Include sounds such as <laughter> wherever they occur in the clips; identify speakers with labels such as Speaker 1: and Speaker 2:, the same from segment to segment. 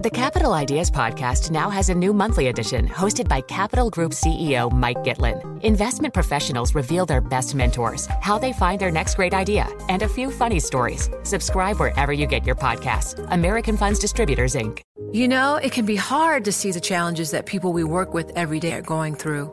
Speaker 1: The Capital Ideas Podcast now has a new monthly edition hosted by Capital Group CEO Mike Gitlin. Investment professionals reveal their best mentors, how they find their next great idea, and a few funny stories. Subscribe wherever you get your podcasts. American Funds Distributors, Inc.
Speaker 2: You know, it can be hard to see the challenges that people we work with every day are going through.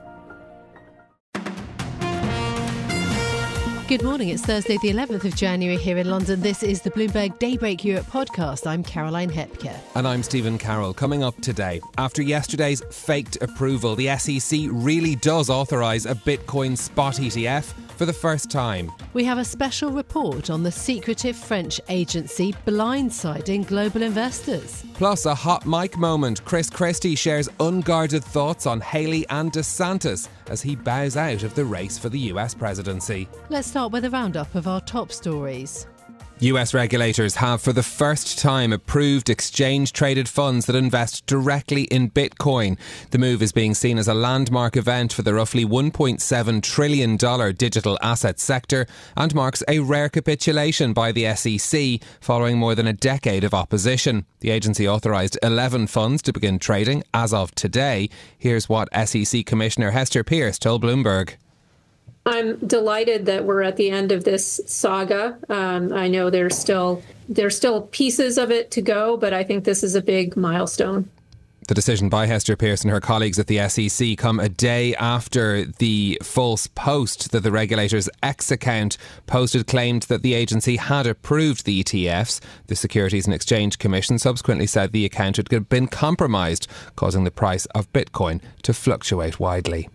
Speaker 3: Good morning. It's Thursday, the 11th of January here in London. This is the Bloomberg Daybreak Europe podcast. I'm Caroline Hepker.
Speaker 4: And I'm Stephen Carroll. Coming up today, after yesterday's faked approval, the SEC really does authorise a Bitcoin spot ETF for the first time.
Speaker 3: We have a special report on the secretive French agency blindsiding global investors.
Speaker 4: Plus, a hot mic moment. Chris Christie shares unguarded thoughts on Haley and DeSantis as he bows out of the race for the US presidency.
Speaker 3: Let's start with a roundup of our top stories.
Speaker 4: US regulators have for the first time approved exchange traded funds that invest directly in Bitcoin. The move is being seen as a landmark event for the roughly $1.7 trillion digital asset sector and marks a rare capitulation by the SEC following more than a decade of opposition. The agency authorised 11 funds to begin trading as of today. Here's what SEC Commissioner Hester Peirce told Bloomberg.
Speaker 5: I'm delighted that we're at the end of this saga. Um, I know there's still there's still pieces of it to go, but I think this is a big milestone.
Speaker 4: The decision by Hester Peirce and her colleagues at the SEC come a day after the false post that the regulator's X account posted claimed that the agency had approved the ETFs. The Securities and Exchange Commission subsequently said the account had been compromised, causing the price of Bitcoin to fluctuate widely.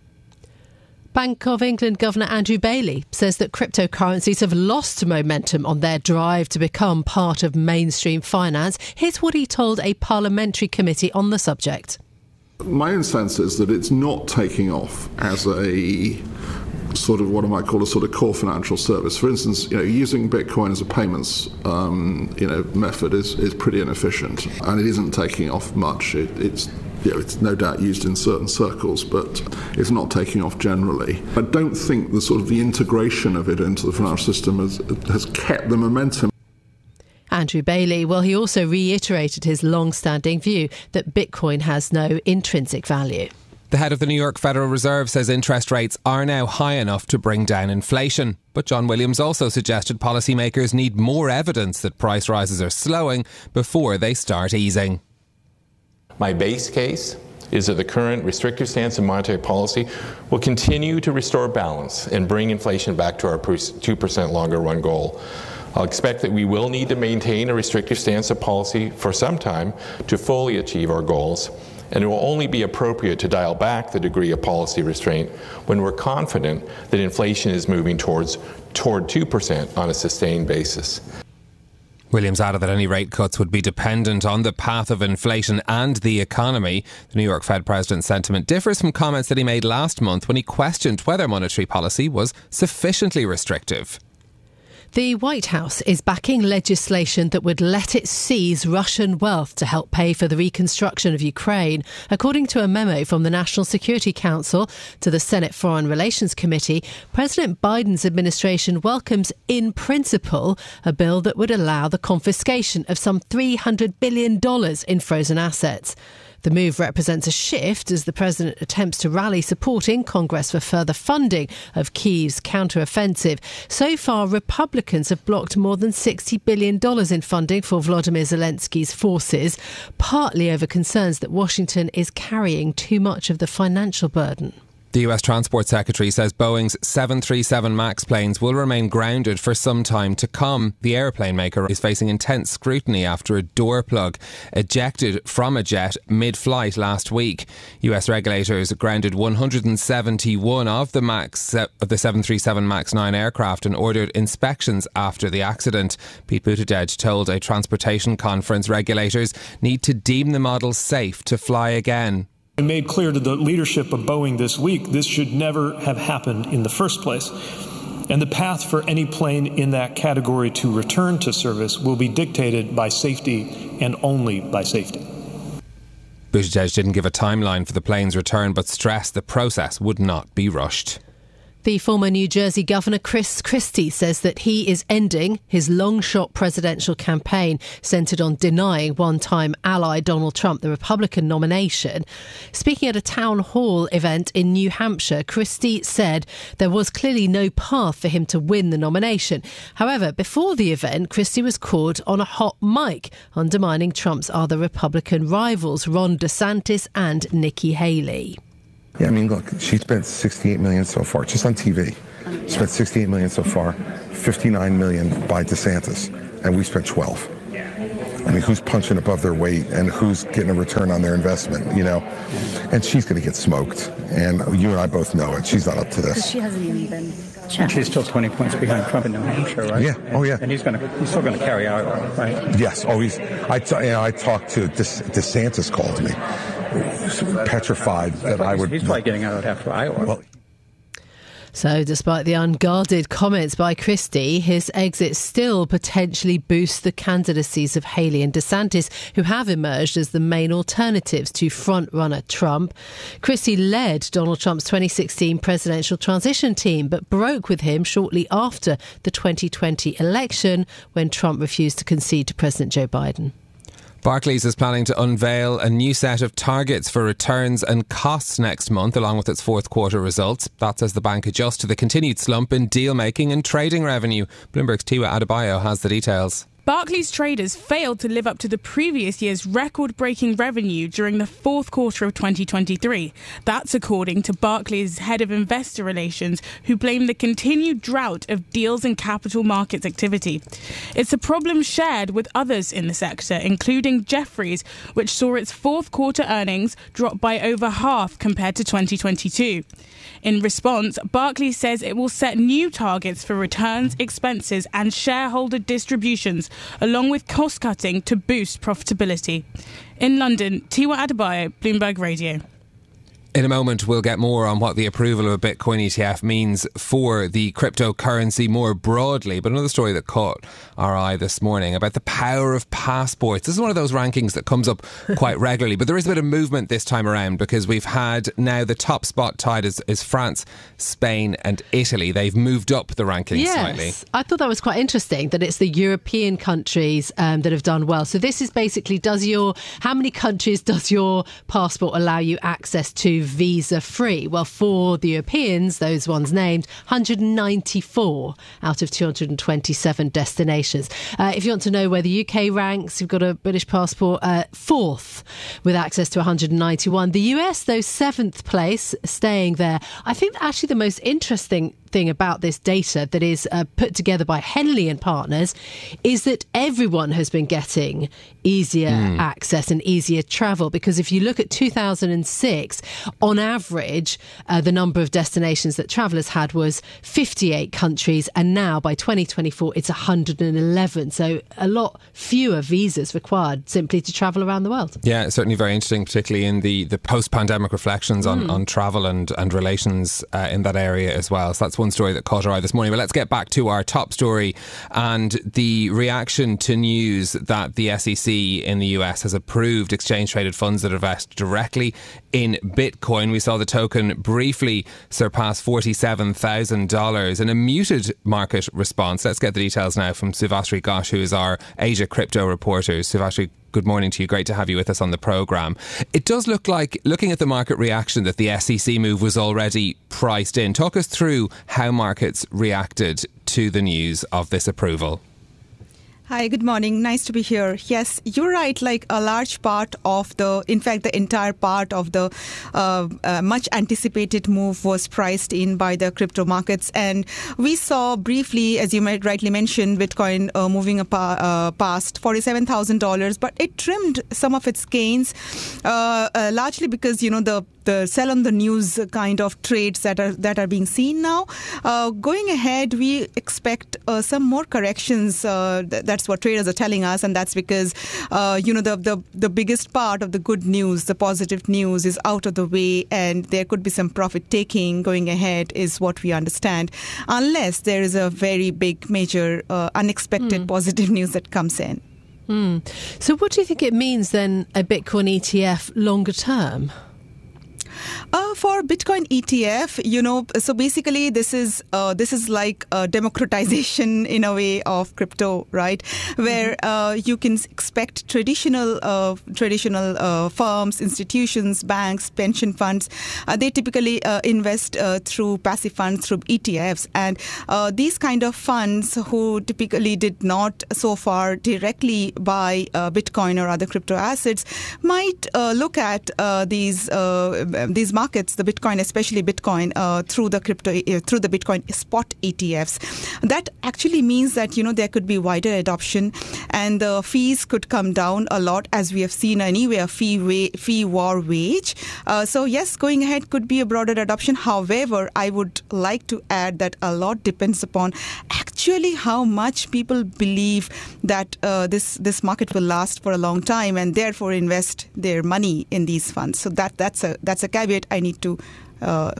Speaker 3: Bank of England Governor Andrew Bailey says that cryptocurrencies have lost momentum on their drive to become part of mainstream finance. Here's what he told a parliamentary committee on the subject.
Speaker 6: My own sense is that it's not taking off as a sort of what I might call a sort of core financial service. For instance, you know, using Bitcoin as a payments um, you know method is, is pretty inefficient, and it isn't taking off much. It, it's you know, it's no doubt used in certain circles, but it's not taking off generally. I don't think the sort of the integration of it into the financial system has, has kept the momentum.
Speaker 3: Andrew Bailey, well, he also reiterated his long standing view that Bitcoin has no intrinsic value.
Speaker 4: The head of the New York Federal Reserve says interest rates are now high enough to bring down inflation. But John Williams also suggested policymakers need more evidence that price rises are slowing before they start easing.
Speaker 7: My base case is that the current restrictive stance in monetary policy will continue to restore balance and bring inflation back to our 2% longer run goal. I'll expect that we will need to maintain a restrictive stance of policy for some time to fully achieve our goals, and it will only be appropriate to dial back the degree of policy restraint when we're confident that inflation is moving towards toward 2% on a sustained basis.
Speaker 4: Williams added that any rate cuts would be dependent on the path of inflation and the economy. The New York Fed president's sentiment differs from comments that he made last month when he questioned whether monetary policy was sufficiently restrictive.
Speaker 3: The White House is backing legislation that would let it seize Russian wealth to help pay for the reconstruction of Ukraine. According to a memo from the National Security Council to the Senate Foreign Relations Committee, President Biden's administration welcomes, in principle, a bill that would allow the confiscation of some $300 billion in frozen assets. The move represents a shift as the president attempts to rally support in Congress for further funding of Kyiv's counteroffensive. So far, Republicans have blocked more than $60 billion in funding for Vladimir Zelensky's forces, partly over concerns that Washington is carrying too much of the financial burden.
Speaker 4: The US Transport Secretary says Boeing's 737 MAX planes will remain grounded for some time to come. The airplane maker is facing intense scrutiny after a door plug ejected from a jet mid flight last week. US regulators grounded 171 of the MAX uh, of the 737 MAX 9 aircraft and ordered inspections after the accident. Pete Buttigieg told a transportation conference regulators need to deem the model safe to fly again
Speaker 8: I made clear to the leadership of Boeing this week this should never have happened in the first place. And the path for any plane in that category to return to service will be dictated by safety and only by safety.
Speaker 4: Buttigieg didn't give a timeline for the plane's return, but stressed the process would not be rushed.
Speaker 3: The former New Jersey Governor Chris Christie says that he is ending his long shot presidential campaign centred on denying one time ally Donald Trump the Republican nomination. Speaking at a town hall event in New Hampshire, Christie said there was clearly no path for him to win the nomination. However, before the event, Christie was caught on a hot mic undermining Trump's other Republican rivals, Ron DeSantis and Nikki Haley.
Speaker 9: Yeah, I mean, look, she spent 68 million so far, just on TV. Spent 68 million so far, 59 million by DeSantis, and we spent 12. I mean, who's punching above their weight and who's getting a return on their investment, you know? And she's going to get smoked. And you and I both know it. She's not up to this.
Speaker 10: She hasn't even been
Speaker 11: checked. She's still 20 points behind Trump in New Hampshire, right?
Speaker 9: Yeah. Oh, yeah.
Speaker 11: And he's going to he's still going to carry out, right?
Speaker 9: Yes. Oh, he's. I, t- you know, I talked to De- DeSantis called me petrified that I would.
Speaker 11: He's probably getting out after Iowa. Well,
Speaker 3: so, despite the unguarded comments by Christie, his exit still potentially boosts the candidacies of Haley and DeSantis, who have emerged as the main alternatives to frontrunner Trump. Christie led Donald Trump's 2016 presidential transition team, but broke with him shortly after the 2020 election when Trump refused to concede to President Joe Biden.
Speaker 4: Barclays is planning to unveil a new set of targets for returns and costs next month, along with its fourth quarter results. That's as the bank adjusts to the continued slump in deal making and trading revenue. Bloomberg's Tiwa Adebayo has the details.
Speaker 12: Barclays traders failed to live up to the previous year's record breaking revenue during the fourth quarter of 2023. That's according to Barclays' head of investor relations, who blamed the continued drought of deals and capital markets activity. It's a problem shared with others in the sector, including Jefferies, which saw its fourth quarter earnings drop by over half compared to 2022. In response, Barclays says it will set new targets for returns, expenses, and shareholder distributions along with cost cutting to boost profitability. In London, Tiwa Adebayo, Bloomberg Radio.
Speaker 4: In a moment, we'll get more on what the approval of a Bitcoin ETF means for the cryptocurrency more broadly. But another story that caught our eye this morning about the power of passports. This is one of those rankings that comes up <laughs> quite regularly, but there is a bit of movement this time around because we've had now the top spot tied is, is France, Spain, and Italy. They've moved up the rankings
Speaker 3: yes,
Speaker 4: slightly.
Speaker 3: I thought that was quite interesting that it's the European countries um, that have done well. So this is basically does your how many countries does your passport allow you access to? Visa free. Well, for the Europeans, those ones named, 194 out of 227 destinations. Uh, if you want to know where the UK ranks, you've got a British passport uh, fourth with access to 191. The US, though, seventh place, staying there. I think actually the most interesting thing about this data that is uh, put together by Henley and Partners is that everyone has been getting easier mm. access and easier travel because if you look at 2006 on average uh, the number of destinations that travelers had was 58 countries and now by 2024 it's 111 so a lot fewer visas required simply to travel around the world
Speaker 4: yeah certainly very interesting particularly in the the post-pandemic reflections on, mm. on travel and and relations uh, in that area as well so that's one story that caught our eye this morning. But let's get back to our top story and the reaction to news that the SEC in the US has approved exchange traded funds that invest directly in Bitcoin. We saw the token briefly surpass $47,000 in a muted market response. Let's get the details now from Suvashree Ghosh, who is our Asia crypto reporter. Suvashree, good morning to you. Great to have you with us on the programme. It does look like, looking at the market reaction, that the SEC move was already priced in. Talk us through how markets reacted to the news of this approval.
Speaker 13: Hi, good morning. Nice to be here. Yes, you're right. Like a large part of the, in fact, the entire part of the uh, uh, much anticipated move was priced in by the crypto markets. And we saw briefly, as you might rightly mention, Bitcoin uh, moving uh, past $47,000, but it trimmed some of its gains, uh, uh, largely because, you know, the the sell on the news kind of trades that are that are being seen now. Uh, going ahead, we expect uh, some more corrections. Uh, th- that's what traders are telling us, and that's because uh, you know the, the the biggest part of the good news, the positive news, is out of the way, and there could be some profit taking going ahead, is what we understand, unless there is a very big, major, uh, unexpected mm. positive news that comes in.
Speaker 3: Mm. So, what do you think it means then, a Bitcoin ETF longer term?
Speaker 13: Uh, for Bitcoin ETF, you know, so basically this is uh, this is like a democratization <laughs> in a way of crypto, right? Where mm-hmm. uh, you can expect traditional uh, traditional uh, firms, institutions, banks, pension funds. Uh, they typically invest through passive funds through ETFs, and these kind of funds who typically did not so far directly buy Bitcoin or other crypto assets might look at these these markets, the Bitcoin, especially Bitcoin, uh, through the crypto, uh, through the Bitcoin spot ETFs. That actually means that you know there could be wider adoption, and the fees could come down a lot, as we have seen anywhere a fee wa- fee war wage. Uh, so yes, going ahead could be a broader adoption. However, I would like to add that a lot depends upon actually how much people believe that uh, this this market will last for a long time, and therefore invest their money in these funds. So that that's a that's a caveat I need to uh,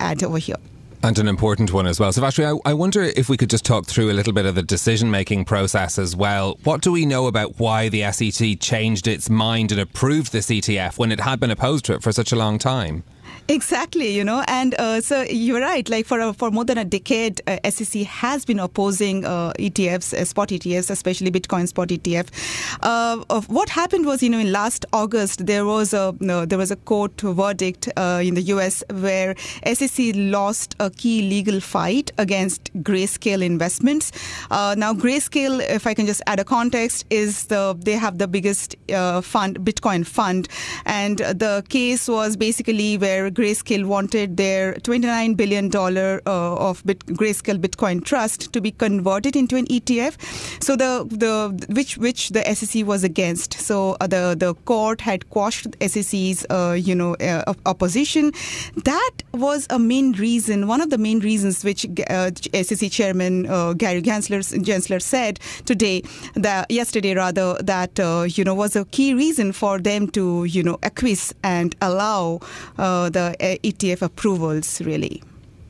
Speaker 13: add over here.
Speaker 4: And an important one as well. Suvashree, I, I wonder if we could just talk through a little bit of the decision making process as well. What do we know about why the SEC changed its mind and approved this ETF when it had been opposed to it for such a long time?
Speaker 13: Exactly, you know, and uh, so you're right. Like for for more than a decade, uh, SEC has been opposing uh, ETFs, uh, spot ETFs, especially Bitcoin spot ETF. Uh, what happened was, you know, in last August there was a there was a court verdict uh, in the U.S. where SEC lost a key legal fight against Grayscale Investments. now, Grayscale, if I can just add a context, is the they have the biggest fund, Bitcoin fund, and the case was basically where Grayscale wanted their $29 billion uh, of Bit- Grayscale Bitcoin Trust to be converted into an ETF. So the the which which the SEC was against. So uh, the the court had quashed SEC's uh, you know uh, opposition. That was a main reason, one of the main reasons which uh, SEC Chairman Gary Gensler, Gensler said today, that yesterday rather, that you know was a key reason for them to you know acquiesce and allow the ETF approvals, really.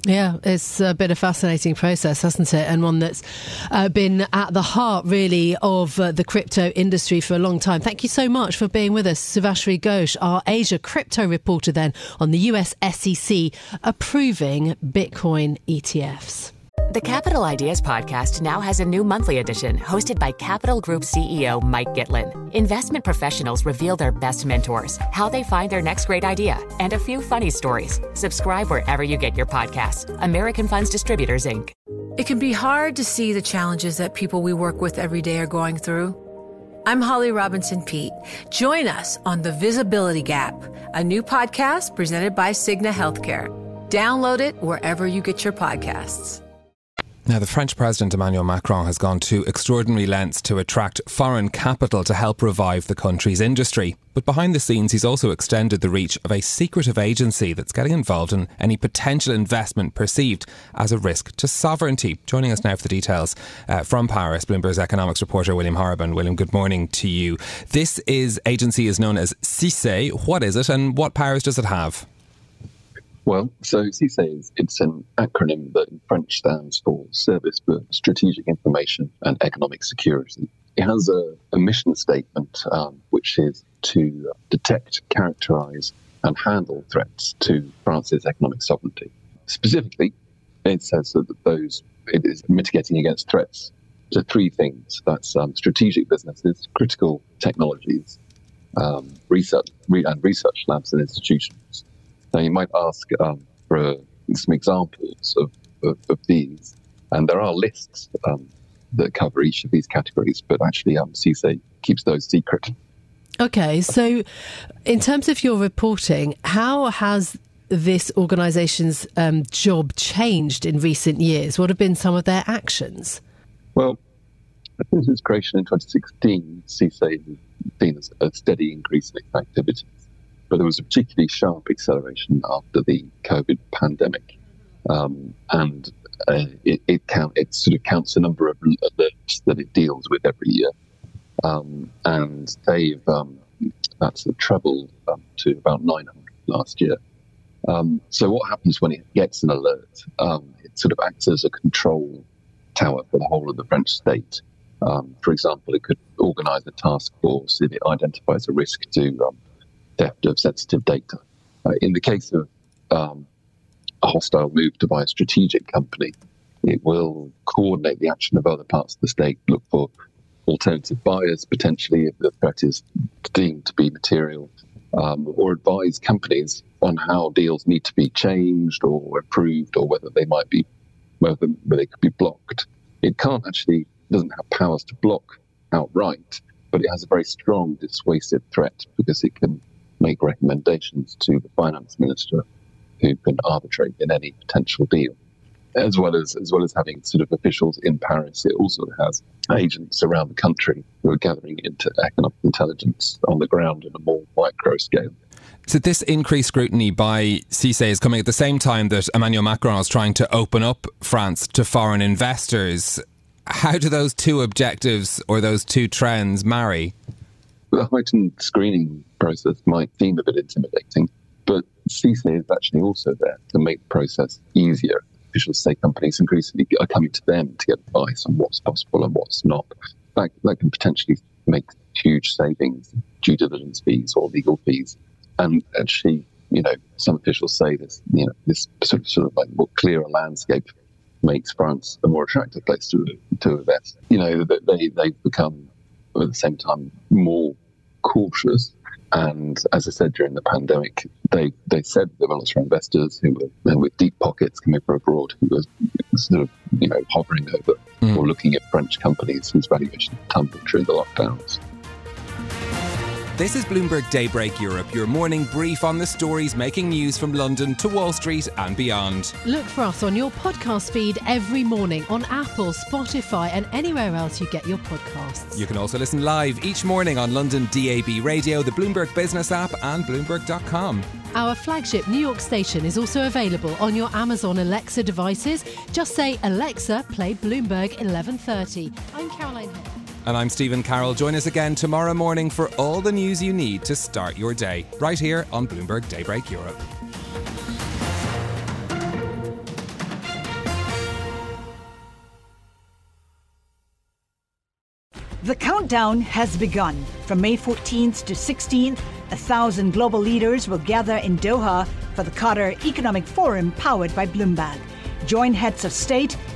Speaker 3: Yeah, it's been a fascinating process, hasn't it? And one that's uh, been at the heart, really, of uh, the crypto industry for a long time. Thank you so much for being with us, Suvashree Ghosh, our Asia crypto reporter, then on the US SEC approving Bitcoin ETFs.
Speaker 1: The Capital Ideas Podcast now has a new monthly edition hosted by Capital Group CEO Mike Gitlin. Investment professionals reveal their best mentors, how they find their next great idea, and a few funny stories. Subscribe wherever you get your podcasts. American Funds Distributors, Inc.
Speaker 2: It can be hard to see the challenges that people we work with every day are going through. I'm Holly Robinson Peete. Join us on The Visibility Gap, a new podcast presented by Cigna Healthcare. Download it wherever you get your podcasts.
Speaker 4: Now, the French President Emmanuel Macron has gone to extraordinary lengths to attract foreign capital to help revive the country's industry. But behind the scenes, he's also extended the reach of a secretive agency that's getting involved in any potential investment perceived as a risk to sovereignty. Joining us now for the details uh, from Paris, Bloomberg's economics reporter William Horobin. William, good morning to you. This is agency is known as Sisse. What is it and what powers does it have?
Speaker 10: Well, so Sisse is it's an acronym that in French stands for Service for Strategic Information and Economic Security. It has a, a mission statement um, which is to detect, characterize, and handle threats to France's economic sovereignty. Specifically, it says that those it is mitigating against threats to three things. That's um, strategic businesses, critical technologies, um, research and research labs and institutions. Now, you might ask um, for uh, some examples of, of, of, these, and there are lists um, that cover each of these categories, but actually, um, keeps those secret.
Speaker 3: Okay, so in terms of your reporting, how has this organisation's um, job changed in recent years? What have been some of their actions?
Speaker 10: Well, since its creation in 2016, Sisse has seen a steady increase in its activities. But there was a particularly sharp acceleration after the COVID pandemic. Um, and uh, it, it, count, it sort of counts the number of alerts that it deals with every year. Um, and they've um, that's trebled um, to about 900 last year. Um, so what happens when it gets an alert? Um, it sort of acts as a control tower for the whole of the French state. Um, for example, it could organise a task force if it identifies a risk to theft of sensitive data. Uh, in the case of um, a hostile move to buy a strategic company, it will coordinate the action of other parts of the state, look for alternative buyers potentially if the threat is deemed to be material, um, or advise companies on how deals need to be changed or approved, or whether they might be whether, whether they could be blocked. It can't actually doesn't have powers to block outright, but it has a very strong dissuasive threat because it can make recommendations to the finance minister who can arbitrate in any potential deal as well as as well as having sort of officials in Paris, it also has agents around the country who are gathering into economic intelligence on the ground in a more micro scale.
Speaker 4: So this increased scrutiny by Sisse is coming at the same time that Emmanuel Macron is trying to open up France to foreign investors. How do those two objectives or those two trends marry?
Speaker 10: The heightened screening process might seem a bit intimidating, but Sisse is actually also there to make the process easier officials say companies increasingly are coming to them to get advice on what's possible and what's not. That, that can potentially make huge savings, due diligence fees or legal fees. And actually, you know, some officials say this, you know, this sort of, sort of like more clearer landscape makes France a more attractive place to, to invest. You know, they, they've become at the same time more cautious and as I said during the pandemic, they, they said there were lots of investors who were with deep pockets coming from abroad who were sort of you know hovering over mm. or looking at French companies whose valuation tumbled during the lockdowns.
Speaker 4: This is Bloomberg Daybreak Europe, your morning brief on the stories making news from London to Wall Street and beyond.
Speaker 3: Look for us on your podcast feed every morning on Apple, Spotify, and anywhere else you get your podcasts.
Speaker 4: You can also listen live each morning on London DAB Radio, the Bloomberg Business app, and Bloomberg.com.
Speaker 3: Our flagship New York station is also available on your Amazon Alexa devices. Just say, Alexa, play Bloomberg 1130. I'm Caroline
Speaker 4: and I'm Stephen Carroll. Join us again tomorrow morning for all the news you need to start your day, right here on Bloomberg Daybreak Europe.
Speaker 14: The countdown has begun. From May 14th to 16th, a thousand global leaders will gather in Doha for the Qatar Economic Forum powered by Bloomberg. Join heads of state,